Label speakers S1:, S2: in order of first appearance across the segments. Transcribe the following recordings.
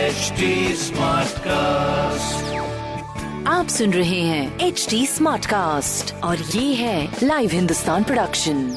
S1: HD Smartcast.
S2: आप सुन रहे हैं एच डी स्मार्ट कास्ट और ये है लाइव हिंदुस्तान प्रोडक्शन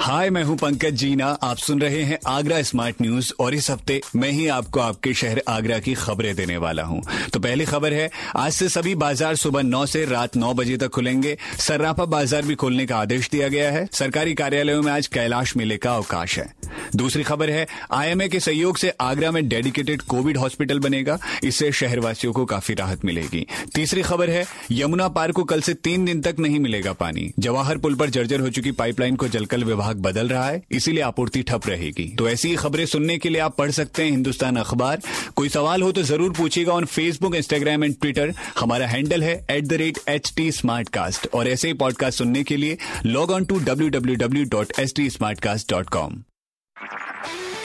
S3: हाय मैं हूँ पंकज जीना। आप सुन रहे हैं आगरा स्मार्ट न्यूज़ और इस हफ़्ते मैं ही आपको आपके शहर आगरा की खबरें देने वाला हूँ। तो पहली खबर है आज से सभी बाज़ार सुबह 9 से रात 9 बजे तक खुलेंगे। सर्राफा बाज़ार भी खोलने का आदेश दिया गया है। सरकारी कार्यालयों में आज कैलाश मेले का अवकाश है। दूसरी खबर है, आईएमए के सहयोग से आगरा में डेडिकेटेड कोविड हॉस्पिटल बनेगा। इससे शहरवासियों को काफ़ी राहत मिलेगी। तीसरी खबर है, यमुना पार को कल से तीन दिन तक नहीं मिलेगा पानी। जवाहर पुल पर जर्जर हो चुकी पाइपलाइन को जलकल विभाग बदल रहा है, इसीलिए आपूर्ति ठप रहेगी। तो ऐसी ही खबरें सुनने के लिए आप पढ़ सकते हैं हिंदुस्तान अखबार। कोई सवाल हो तो ज़रूर पूछिएगा on Facebook Instagram and Twitter हमारा हैंडल है एट और ऐसे ही पॉडकास्ट सुनने के लिए log on to W W W dot H T smart cast dot com